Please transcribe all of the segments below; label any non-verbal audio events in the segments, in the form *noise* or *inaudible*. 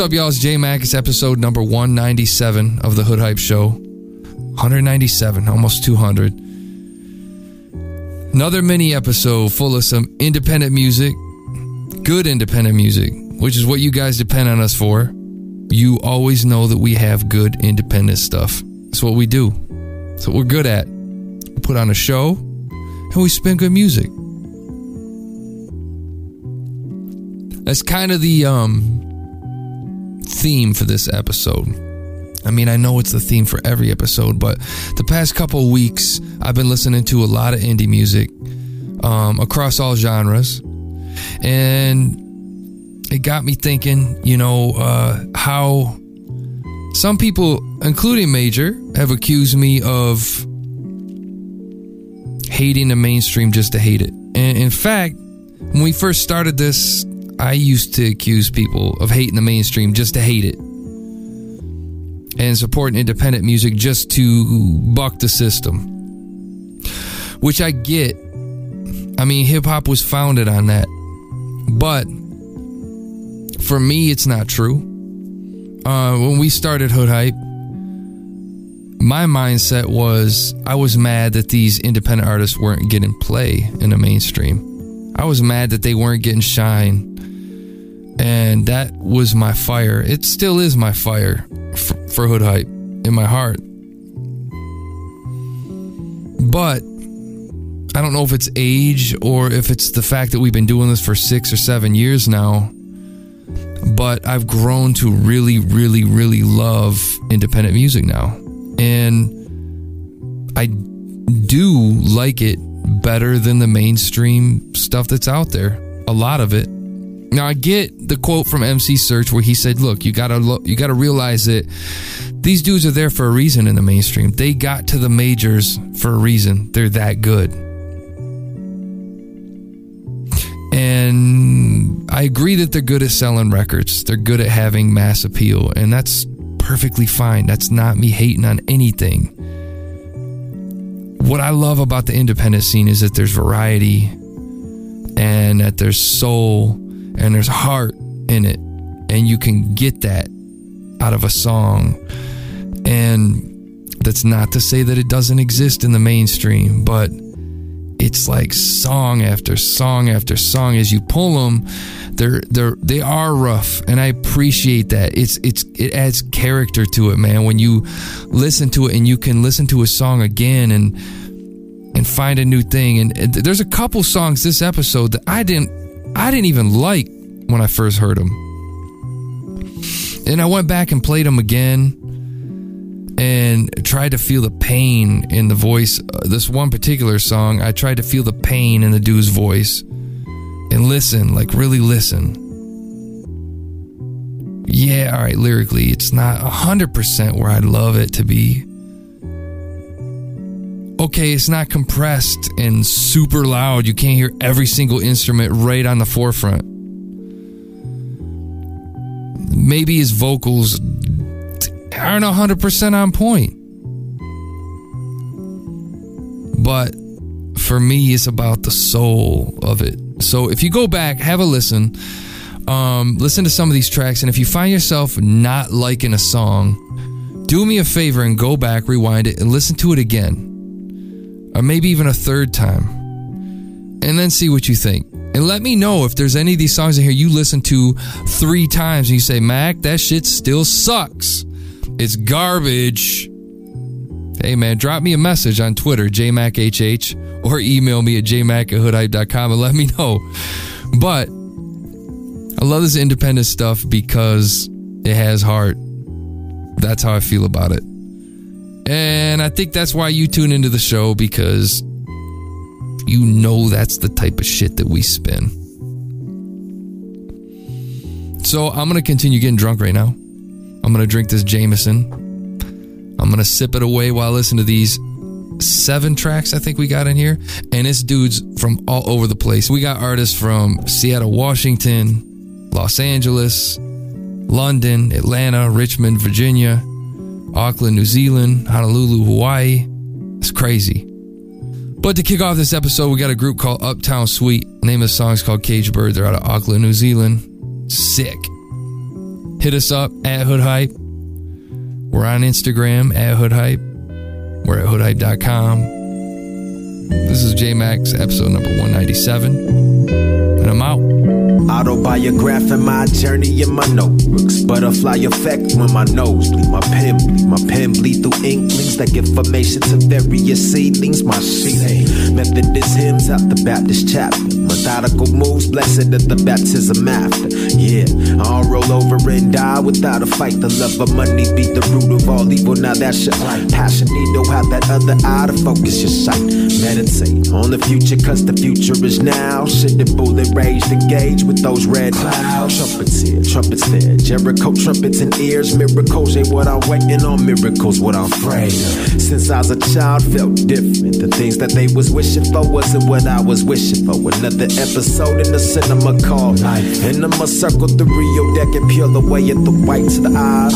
What's up, y'all? It's J Mac. It's episode number 197 of the Hood Hype Show. 197, almost 200. Another mini episode full of some independent music, good independent music, which is what you guys depend on us for. You always know that we have good independent stuff. That's what we do. That's what we're good at. We put on a show and we spin good music. That's kind of the um, theme for this episode. I mean, I know it's the theme for every episode, but the past couple weeks, I've been listening to a lot of indie music um, across all genres. And it got me thinking, you know, uh, how some people, including Major, have accused me of hating the mainstream just to hate it. And in fact, when we first started this, I used to accuse people of hating the mainstream just to hate it and supporting independent music just to buck the system. Which I get. I mean, hip hop was founded on that. But for me, it's not true. Uh, when we started Hood Hype, my mindset was I was mad that these independent artists weren't getting play in the mainstream. I was mad that they weren't getting shine and that was my fire. It still is my fire for, for Hood Hype in my heart. But I don't know if it's age or if it's the fact that we've been doing this for six or seven years now. But I've grown to really, really, really love independent music now. And I do like it better than the mainstream stuff that's out there. A lot of it. Now I get the quote from MC Serch where he said, "Look, you gotta lo- you gotta realize that these dudes are there for a reason in the mainstream. They got to the majors for a reason. They're that good." And I agree that they're good at selling records. They're good at having mass appeal, and that's perfectly fine. That's not me hating on anything. What I love about the independent scene is that there's variety and that there's soul and there's heart in it and you can get that out of a song. And that's not to say that it doesn't exist in the mainstream but it's like song after song after song. As you pull them they're they're they are rough and i appreciate that. It's it's it adds character to it man. When you listen to it and you can listen to a song again and and find a new thing. And, and there's a couple songs this episode that i didn't I didn't even like when I first heard them. And I went back and played them again and tried to feel the pain in the voice. Uh, this one particular song, I tried to feel the pain in the dude's voice and listen, like really listen. Yeah, all right, lyrically, it's not 100% where I'd love it to be. Okay, it's not compressed and super loud. You can't hear every single instrument right on the forefront. Maybe his vocals aren't 100% on point. But for me, it's about the soul of it. So if you go back, have a listen, um, listen to some of these tracks, and if you find yourself not liking a song, do me a favor and go back, rewind it, and listen to it again. Or maybe even a third time. And then see what you think. And let me know if there's any of these songs in here you listen to three times and you say, Mac, that shit still sucks. It's garbage. Hey man, drop me a message on Twitter, JMacHH, or email me at jmac at hoodhype.com and let me know. But I love this independent stuff because it has heart. That's how I feel about it. And I think that's why you tune into the show because you know that's the type of shit that we spin. So I'm going to continue getting drunk right now. I'm going to drink this Jameson. I'm going to sip it away while I listen to these seven tracks I think we got in here. And it's dudes from all over the place. We got artists from Seattle, Washington, Los Angeles, London, Atlanta, Richmond, Virginia, Auckland, New Zealand, Honolulu, Hawaii. It's crazy. But to kick off this episode, we got a group called Uptown. The name of the song is called Cage Bird. They're out of Auckland, New Zealand. Sick. hit us up at Hood Hype. We're on Instagram at Hood Hype. We're at hoodhype.com. This is J Max, episode number 197. And I'm out. Autobiographing my journey in my notebooks. Butterfly effect when my nose bleed. My pen bleed. My pen bleed through inklings that give formation to various seedlings. My sheet Methodist hymns out the Baptist chapter. Methodical moves, blessed at the baptism after. Yeah, I'll roll over and die without a fight. The love of money be the root of all evil. Now that's your passion. Need to have that other eye to focus your sight. Meditate on the future, cause the future is now. Shit the bullet raged, engage with those red clouds. Trumpets here, trumpets there. Jericho trumpets and ears. Miracles ain't what I'm waiting on. Miracles what I'm of. Since I was a child, felt different. The things that they was wishing for wasn't what I was wishing for. Another episode in the cinema called life. And I'ma circle the Rio deck and peel away at the whites of the eyes.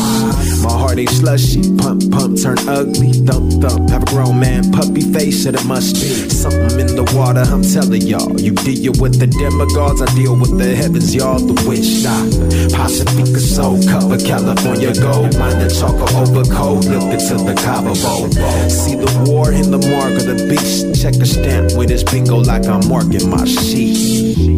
My heart ain't slushy. Pump, pump, turn ugly. Thump, thump. Have a grown man puppy face, and it must be something in the water. I'm telling y'all. You deal with the demigods, I deal with the heavens, y'all. The witch doctor. Pacifica soul cover, California gold. Mind the chocolate over cold. Look into the Cabo. See the war in the mark of the beast. Check the stamp with his bingo like I'm marking my sheet.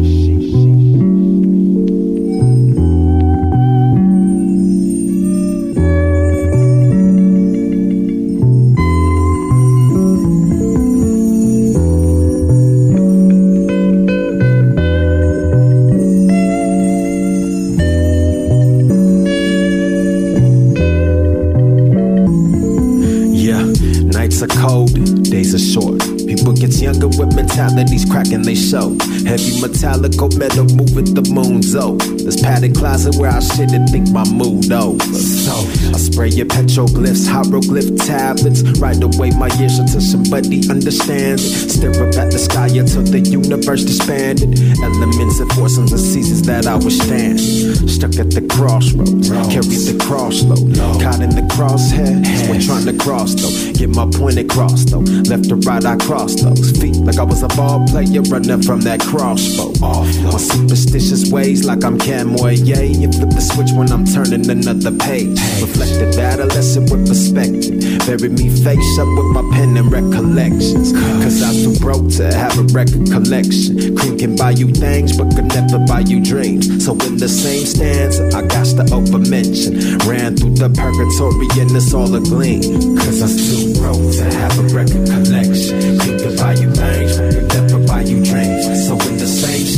Heavy metallico oh, metal moving the moon's over. This padded closet where I sit and think my mood over. So I spray your petroglyphs, hieroglyph tablets. Right away my ears until somebody understands it. Stare up at the sky until the universe disbanded. Elements and forces and seasons that I was standing. Stuck at the crossroads, carry the crossload. Caught in the crosshair, we're trying to cross though. Get my point across though. Left to right, I cross those feet like I was a ball player running from that crossbow. Off my superstitious ways, like I'm Cam Moye. You flip the switch when I'm turning another page. Reflected that a with perspective. Bury me face up with my pen and recollections. Cause I'm too broke to have a record collection. Cream can buy you things, but could never buy you dreams. So in the same stanza, I got to over mention. Ran through the purgatory and it's all a gleam. Cause I'm too broke to have a record collection. Cream can buy you things, but never buy you dreams. So in the same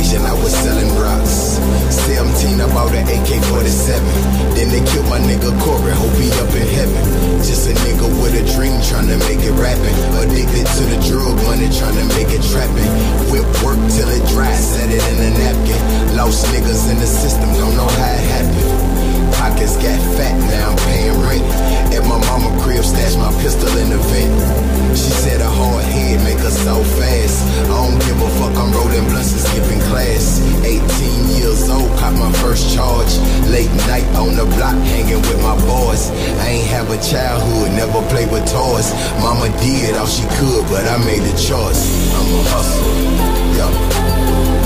Asian, I was selling rocks. 17, I bought an AK 47. Then they killed my nigga Corbin. hope he up in heaven. Just a nigga with a dream trying to make it rapping. Addicted to the drug money trying to make it trapping. Whip work till it dry, set it in a napkin. Lost niggas in the system, don't know how it happened. Pockets got fat, now I'm paying rent. At my mama crib, stash my pistol in the vent. She said a hard head make her so fast. I don't give a fuck, I'm rolling blunts and skipping class. 18 years old, caught my first charge. Late night on the block, hanging with my boys. I ain't have a childhood, never played with toys. Mama did all she could, but I made the choice. I'm a hustler, yeah.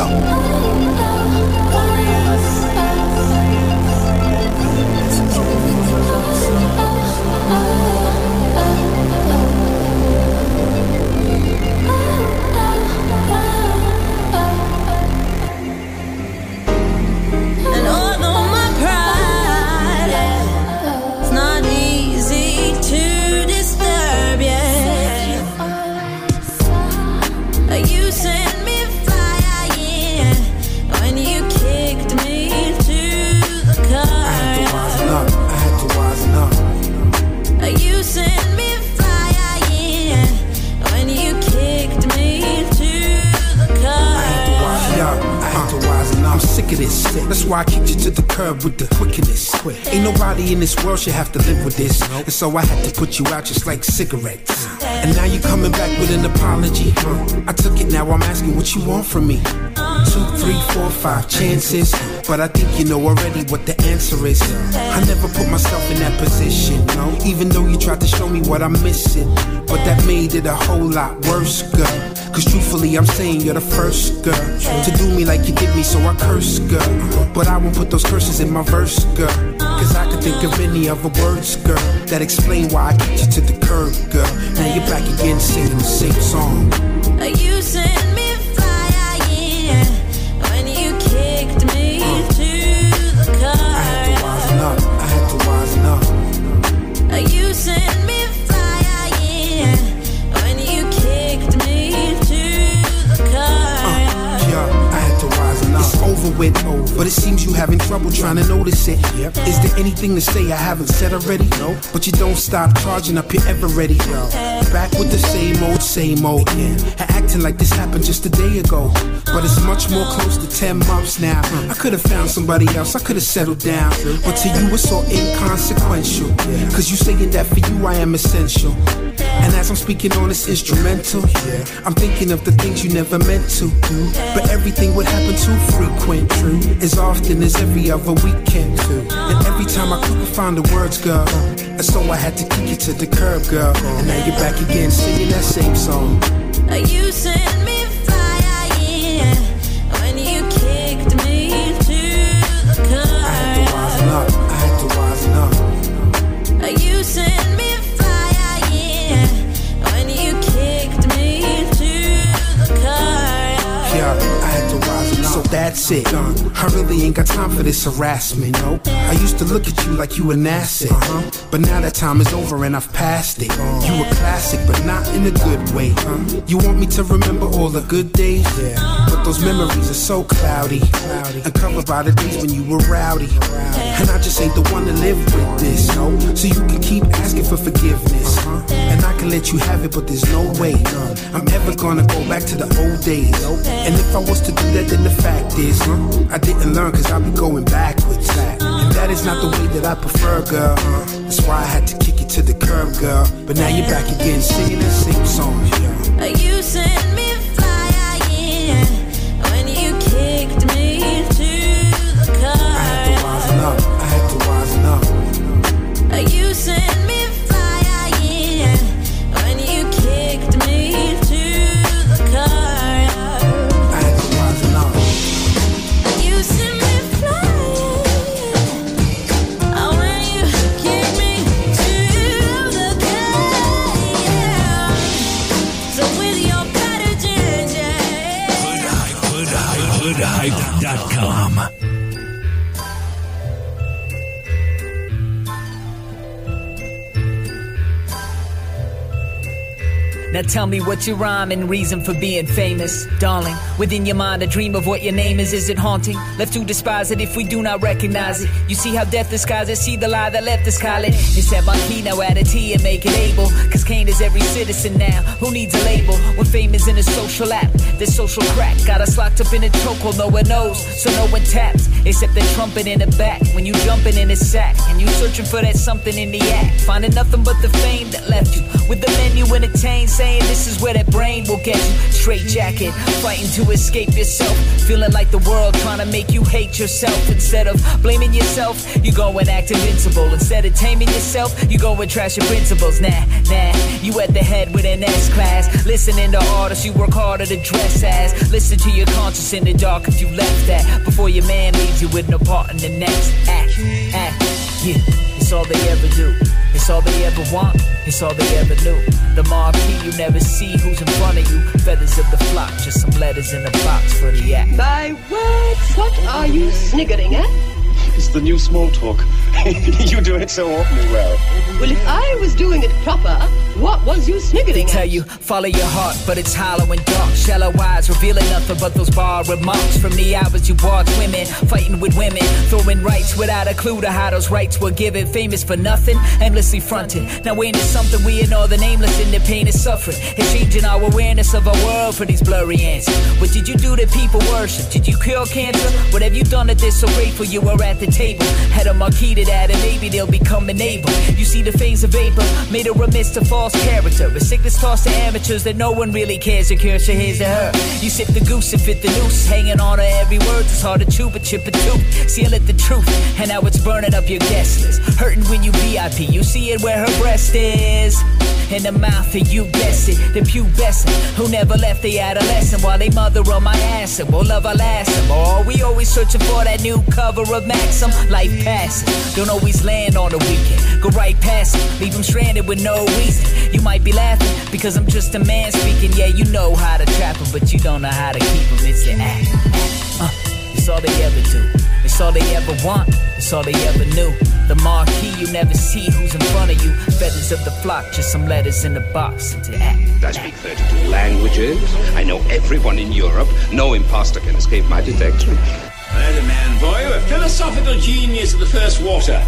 Yo. With the quickness. Ain't nobody in this world should have to live with this. And so I had to put you out just like cigarettes. And now you're coming back with an apology. I took it, now I'm asking what you want from me. Two, three, four, five chances. But I think you know already what the answer is. I never put myself in that position, no. Even though you tried to show me what I'm missing. But that made it a whole lot worse, girl. Cause truthfully, I'm saying you're the first girl to do me like you did me, so I curse, girl. But I won't put those curses in my verse, girl. Cause I can think of any other words, girl, that explain why I kicked you to the curb, girl. Now you're back again singing the same song. With, over. but it seems you having trouble trying to notice it. Is there anything to say I haven't said already? No. But you don't stop charging up your ever ready. Back with the same old, same old. Yeah. Acting like this happened just a day ago. But it's much more close to 10 months now. I could have found somebody else, I could have settled down. But to you, it's all inconsequential. Cause you saying that for you, I am essential. And as I'm speaking on this instrumental, I'm thinking of the things you never meant to do. But everything would happen too frequent, true. As often as every other weekend, too. And every time I couldn't find the words, girl. And so I had to kick you to the curb, girl. And now you're back again singing that same song. Are you that's it. I really ain't got time for this harassment. No, I used to look at you like you an asset, uh-huh. but now that time is over and I've passed it. Uh-huh. You a classic, but not in a good way. Uh-huh. You want me to remember all the good days, Yeah. but those memories are so cloudy, Cloudy. and covered by the days when you were rowdy. And I just ain't the one to live with this, no. So you can keep asking for forgiveness, uh-huh. and I can let you have it, but there's no way I'm ever gonna go back to the old days. No? And if I was to do that, then the fact is, I didn't learn cause I'll be going backwards. And that is not the way that I prefer, girl. That's why I had to kick it to the curb, girl. But now you're back again, singing the same songs, yeah. You Now tell me what's your rhyme and reason for being famous, darling. Within your mind, a dream of what your name is. Is it haunting? Left to despise it if we do not recognize it. You see how death disguises, see the lie that left us scarlet. It's at my key now, add a T and make it able. Cause Kane is every citizen now. Who needs a label when fame is in a social app? This social crack got us locked up in a chokehold, no one knows, so no one taps. Except the trumpet in the back when you jumping in a sack. And you searching for that something in the act. Finding nothing but the fame that left you. With the menu entertained, saying this is where that brain will get you. Straight jacket, fighting to escape yourself. Feeling like the world trying to make you hate yourself. Instead of blaming yourself, you go and act invincible. Instead of taming yourself, you go and trash your principles. Nah, nah, you at the head with an S class. Listening to artists you work harder to dress as. Listen to your conscience in the dark if you left that. Before your man leaves you with no part in the next act. Act, yeah, it's all they ever do. It's all they ever want, it's all they ever knew. The marquee, you never see who's in front of you. Feathers of the flock, just some letters in a box for the act. My word, what are you sniggering at? It's the new small talk. *laughs* you do it so awfully well. Well, if I was doing it proper, what was you They sniggering tell at? you, follow your heart, but it's hollow and dark. Shallow eyes revealing nothing but those bar remarks from the hours you watch women fighting with women, throwing rights without a clue to how those rights were given. Famous for nothing, aimlessly fronting. Now ain't it something we ignore the nameless in the pain and suffering? It's changing our awareness of our world for these blurry answers. What did you do that people worship? Did you cure cancer? What have you done that they're so grateful you were at the table? Had a marquee to that, and maybe they'll become enabled. You see the phase of vapor, made a remiss to false character. A sickness tossed to amateurs that no one really cares or cares your here's to her. You sip the goose and fit the noose, hanging on to every word. It's hard to chew, but chip a tooth. Seal it the truth, and now it's burning up your guest list. Hurting when you VIP, you see it where her breast is. In the mouth, and you guess it. The pubescent who never left the adolescent while they mother on my ass. And will love our last. Or we always searching for that new cover of Maxim. Life passes, don't always land on the weekend. Go right past it, leave them stranded with no reason. You might be laughing because I'm just a man speaking. Yeah, you know how to trap 'em, but you don't know how to keep 'em. It's the act. It's all they ever do. It's all they ever want. It's all they ever knew. The marquee, you never see who's in front of you. Feathers of the flock, just some letters in the box. It's an act. I speak 32 languages. I know everyone in Europe. No imposter can escape my detection. There's a man, boy, a philosophical genius of the first water.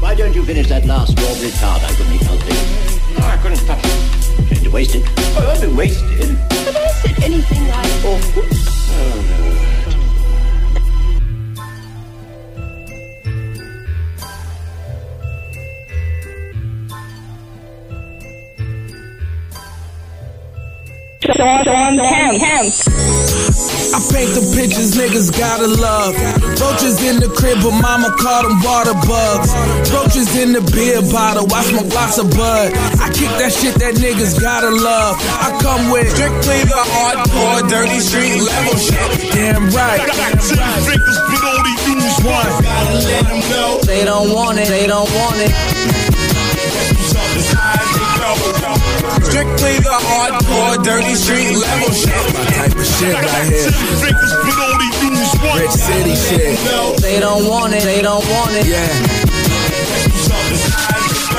Why don't you finish that last strawberry tart I couldn't help it? No, I couldn't touch it. Shame to waste it. Oh, don't be wasted. Have I said anything like oh, awful? Oh, no. I paint the pictures niggas gotta love. Roaches in the crib, but mama called them water bugs. Roaches in the beer bottle, I smoke lots of bud. I kick that shit that niggas gotta love. I come with Strictly the hardcore, dirty street level shit. damn right. Got two fingers, but only use one. Gotta let them know. They don't want it, they don't want it. Something's high as they go. Strictly the hardcore, dirty street level shit. My type of shit right here. Two fingers, but only use Rich City shit. They don't want it, they don't want it. Yeah.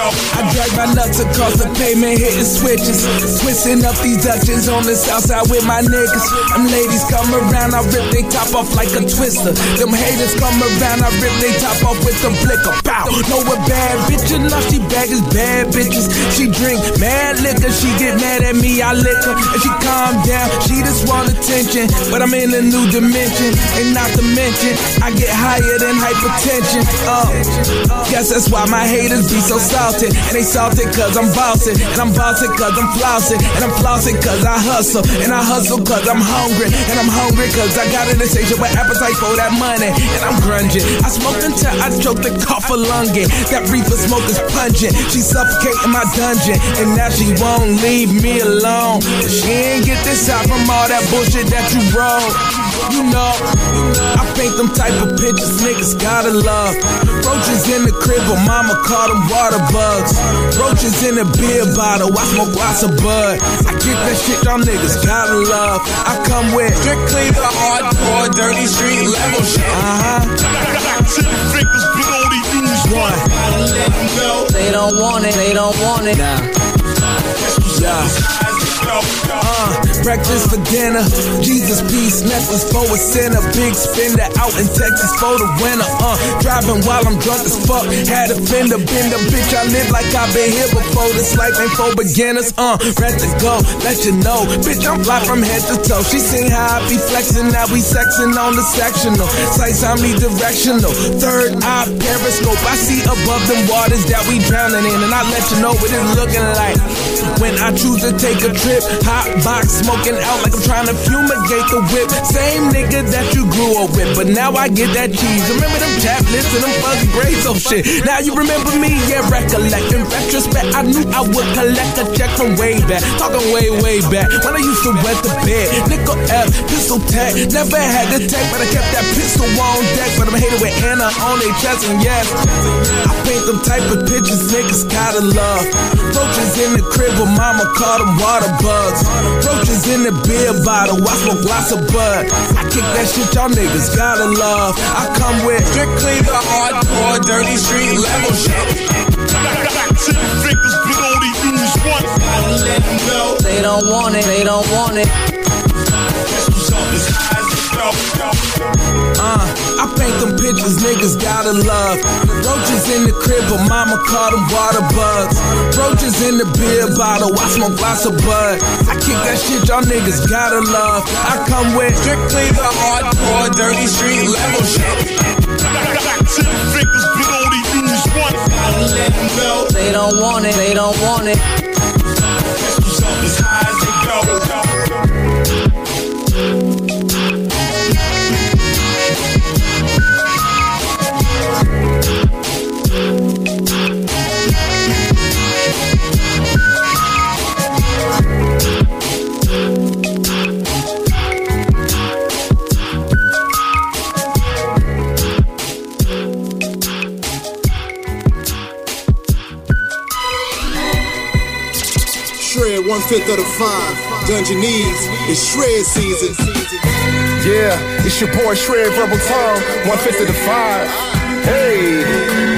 I drag my nuts across the pavement, hitting switches. Twisting up these Dutches on the south side with my niggas. Them ladies come around, I rip they top off like a twister. Them haters come around, I rip they top off with the flicker. Pow! Know a bad bitch enough, she bag is bad bitches. She drink mad liquor, she get mad at me, I lick her. And she calm down, she just want attention. But I'm in a new dimension, and not to mention, I get higher than hypertension. Uh, guess that's why my haters be so salty. And they salty cause I'm bossing. And I'm bossing cause I'm flossing. And I'm flossing cause I hustle. And I hustle cause I'm hungry. And I'm hungry cause I got an insatiable appetite for that money. And I'm grunging. I smoke until I choke the cough a lunging. That reefer smoke is pungent. She suffocating my dungeon. And now she won't leave me alone. She ain't get this out from all that bullshit that you wrote. You know, I paint them type of pictures niggas gotta love. Roaches in the crib, but mama call them water bugs. Roaches in a beer bottle, I smoke lots of bud. I get that shit y'all niggas gotta love. I come with strictly the hardcore, dirty street level shit. Uh huh. Ten fingers, but only use one. They don't want it, they don't want it. Yeah. Uh, breakfast for dinner, Jesus peace, necklace for a sinner, big spender out in Texas for the winter. Uh, driving while I'm drunk as fuck, had a fender bender, bitch. I live like I've been here before. This life ain't for beginners. Uh, ready to go, let you know, bitch. I'm fly from head to toe. She seen how I be flexing, now we sexing on the sectional. Sights on me directional. Third eye periscope, I see above them waters that we drowning in, and I let you know what it's looking like when I choose to take a trip. Hot box smoking out like I'm trying to fumigate the whip. Same nigga that you grew up with, but now I get that cheese. Remember them chaplets and them fuzzy braids of shit. Now you remember me, yeah, recollect. In retrospect, I knew I would collect a check from way back. Talking way, way back. When I used to wet the bed. Nickel F, pistol tag. Never had the tech, but I kept that pistol on deck. But I'm hated with Anna on their chest, and yes, I paint them type of pictures niggas gotta love. Roaches in the crib with mama call them water bugs. Roaches in the beer bottle, I smoke lots of bud. I kick that shit y'all niggas gotta love. I come with strictly the hardcore, dirty street level shit. Ten fingers, but only use one. They don't want it, they don't want it. Uh, I paint them pictures niggas gotta love. Roaches in the crib, but mama call them water bugs. Roaches in the beer bottle, I smoke lots of bud. I kick that shit y'all niggas gotta love. I come with strictly the hardcore, dirty street level shit. Ten fingers, but only use one. They don't want it, they don't want it. Fifth of the five. Dungeonese, it's shred season. Yeah, it's your boy Shred Verbal Tongue, one fifth of the five. Hey,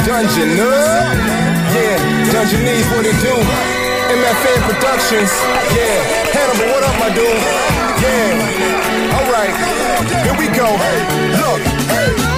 Dungeon Yeah, Dungeonese, what it do? MFN Productions. Yeah, Hannibal, what up, my dude? Yeah, alright, here we go. Hey, look.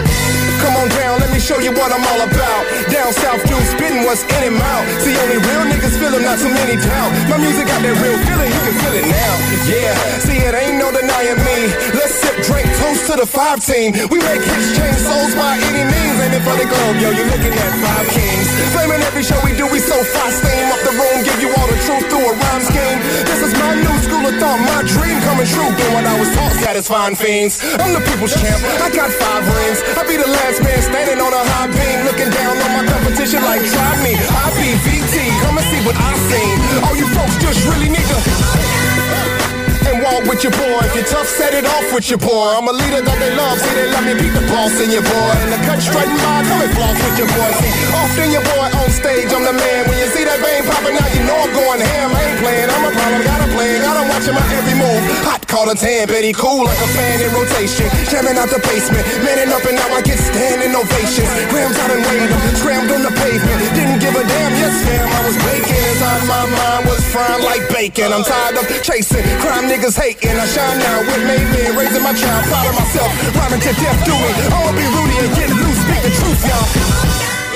On down, let me show you what I'm all about. Down south, dudes spitting what's in and out. See, only real niggas feel them, not too many doubt. My music got that real feeling, you can feel it now. Yeah, see, it ain't no denying me. Let's sip, drink, toast to the five team. We make hits change souls by any means. Aiming for the globe, yo, you're looking at five kings. Flaming every show we do, we so fast, steam up the room, give you all the truth through a rhyme scheme. This is new thought, my dream coming true. Doing what I was taught, satisfying fiends. I'm the people's champ, I got five rings. I be the last man standing on a high beam, looking down on my competition like try me. I be VT, come and see what I seen. All you folks just really need to and walk with your boy. If you're tough, set it off with your boy. I'm a leader that they love. See, they love me, beat the boss in your boy. And the cut straight by, come and floss with your boy. See, often your boy on stage, I'm the man. When you see that vein popping out, you know I'm going ham. I ain't playing, I'm a problem, got a plan. Got 'em watching my every move. Hot call a tan, Betty cool like a fan in rotation. Jamming out the basement, manning up and now I get standing ovations. Grams out and 'em, scrammed on the pavement. Didn't give a damn, yes fam, I was baking. Inside my mind was frying like bacon. I'm tired of chasing crime niggas hating. I shine now with made men, raising my child, proud of myself. Rhyming to death, doing. All be Rudy and get loose, speak the truth, y'all.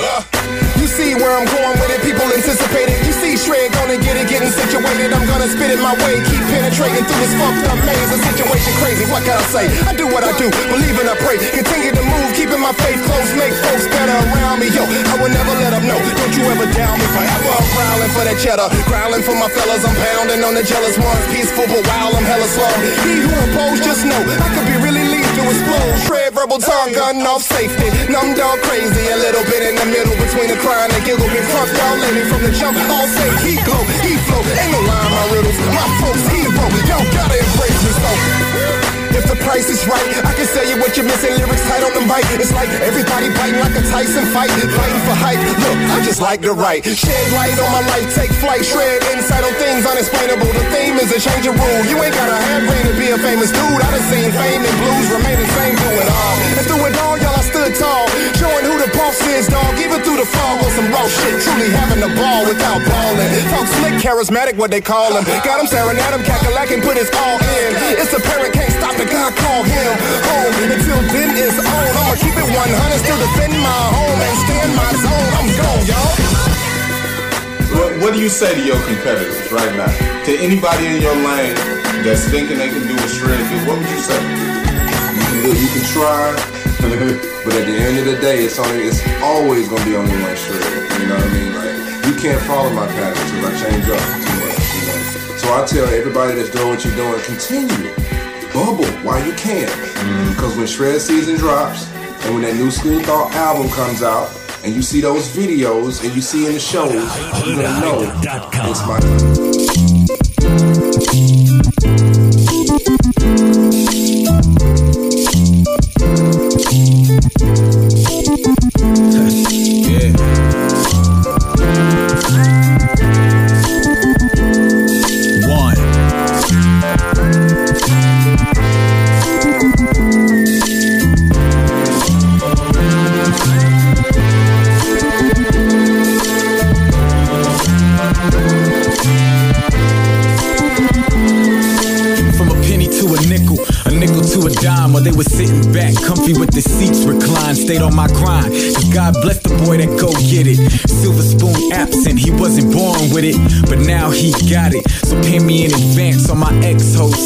Uh, see where I'm going with it, people anticipate it. You see Shred gonna get it, getting situated. I'm gonna spit it my way, keep penetrating through this fucked up maze. The situation crazy, what can I say? I do what I do, believe and I pray. Continue to move, keeping my faith close, make folks better around me. Yo, I will never let up, no. Don't you ever down me forever. I'm growling for that cheddar, growling for my fellas. I'm pounding on the jealous ones, peaceful but wild, I'm hella slow. He who opposed, just know I could be lethal, explode. Shred verbal tongue, gun off safety. Numb dog crazy, a little bit in the middle between the cry and the giggle. Been crushed out lately from the jump. All say he glow, he flow. Ain't no lie, my riddles. My folks hero. Y'all gotta embrace me so. If the price is right, I can sell you what you're missing. Lyrics tight on the mic. It's like everybody biting like a Tyson fight, fighting for hype. Look, I just like to write. Shed light on my life, take flight, shred insight on things unexplainable. The theme is a change of rule. You ain't gotta have brain to be a famous dude. I done seen fame and blues remain the same through it all. And through it all, y'all, I stood tall, showing who the boss is, dog. Even through the fall on some raw shit, truly having the ball without balling. Talk slick, charismatic, what they call him. Got him staring at him, cackalack and put his all in. It's apparent, can't stop the guy, call him home. Until then, it's on. I'ma keep it 100, still defend my home and stand my zone. I'm gone, y'all. What, what do you say to your competitors right now? To anybody in your lane that's thinking they can do what Shred do, what would you say? You can, do- you can try, *laughs* but at the end of the day, it's only it's always gonna be only one shred. You know what I mean? Like you can't follow my pattern because I change up too much. You know? So I tell everybody that's doing what you're doing, continue, bubble while you can, because when shred season drops and when that new school thought album comes out. And you see those videos and you see in the shows, you're gonna know it's my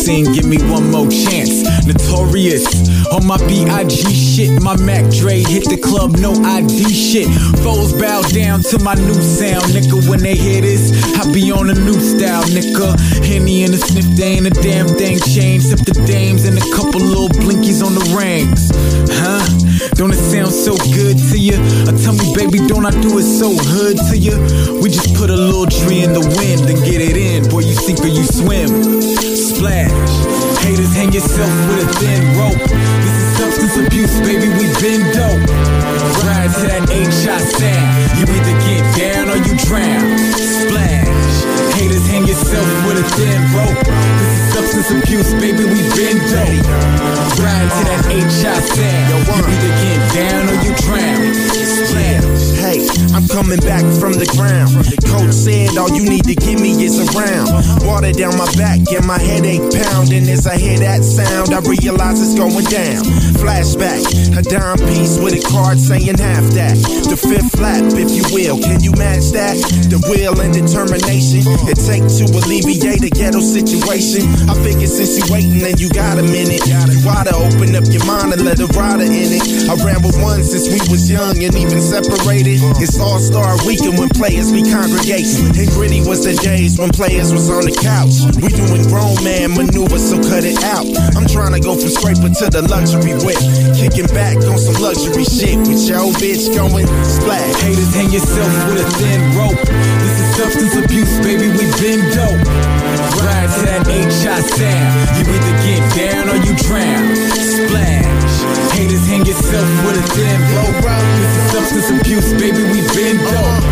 scene, give me one more chance. Notorious on my BIG shit, my Mac Dre hit the club, no ID shit. Foes bow down to my new sound, nigga. When they hear this, I be on a new style, nigga. Henny and a sniff, they ain't a damn thing changed, except the dames and a couple little blinkies on the rings. Huh? Don't it sound so good to you? Uh, tell me, baby, don't I do it so hood to you? We just put a little tree in the wind and get it in. Boy, you sink or you swim. Splash. Yourself with a thin rope. This is substance abuse, baby, we been dope. Ride to that eight-shot sound. You either get down or you drown. Splash. Haters, hang yourself with a thin rope. This is substance abuse, baby, we been dope. Ride to that eight-shot sound. You either get down or you drown. I'm coming back from the ground. Coach said all you need to give me is a round. Water down my back and my headache pounding. As I hear that sound, I realize it's going down. Flashback, a dime piece with a card saying half that. The fifth lap, if you will. Can you match that? The will and determination it take to alleviate a ghetto situation. I figure since you waiting and you got a minute, you oughta open up your mind and let a rider in it. I ran with one since we was young and even separated. It's all star weekend when players be congregating. And gritty was the days when players was on the couch. We doing grown man maneuvers, so cut it out. I'm trying to go from scraper to the luxury whip. Kicking back on some luxury shit with your bitch going splash. Haters hang yourself with a thin rope. This is substance abuse, baby, we been dope. Rise to that H.I. sound. You either get down or you drown. Splash haters hang yourself with a damn rope. This is substance abuse, baby, we been dope.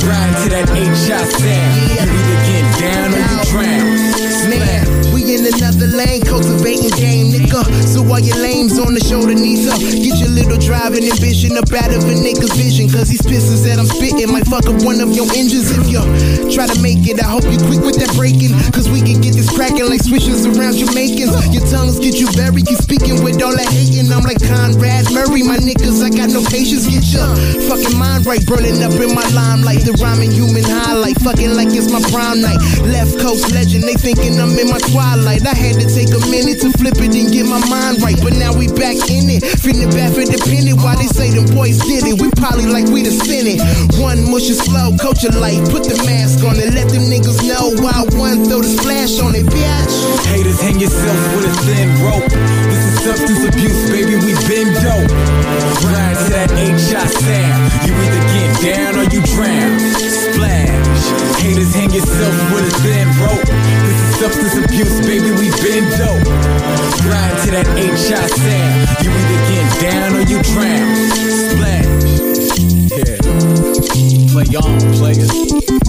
Drive to that H.I. sound. You either get down or you drown. Slam in another lane, cultivating game, nigga. So while your lames on the shoulder knees up, get your little driving ambition up out of a nigga's vision. Cause these pistols that I'm spitting might fuck up one of your engines. If you try to make it, I hope you quick with that breaking. Cause we can get this cracking like swishers around Jamaicans. Your tongues get you buried, keep speaking with all that hating. I'm like Conrad Murray, my niggas, I got no patience. Get your fucking mind right, burning up in my limelight. The rhyming human highlight, fucking like it's my prime night. Left coast legend, they thinking I'm in my twilight. I had to take a minute to flip it and get my mind right. But now we back in it, finna back for penny. Why they say them boys did it? We probably like we the Senate. One mush is slow, coach a light, put the mask on and let them niggas know why one throw the splash on it, bitch. Haters, hang yourself with a thin rope. This is substance abuse, baby. We been dope. To that sound. You either get down to that H.I. sound. You either get down or you drown. Splash. Yeah. Play on, players.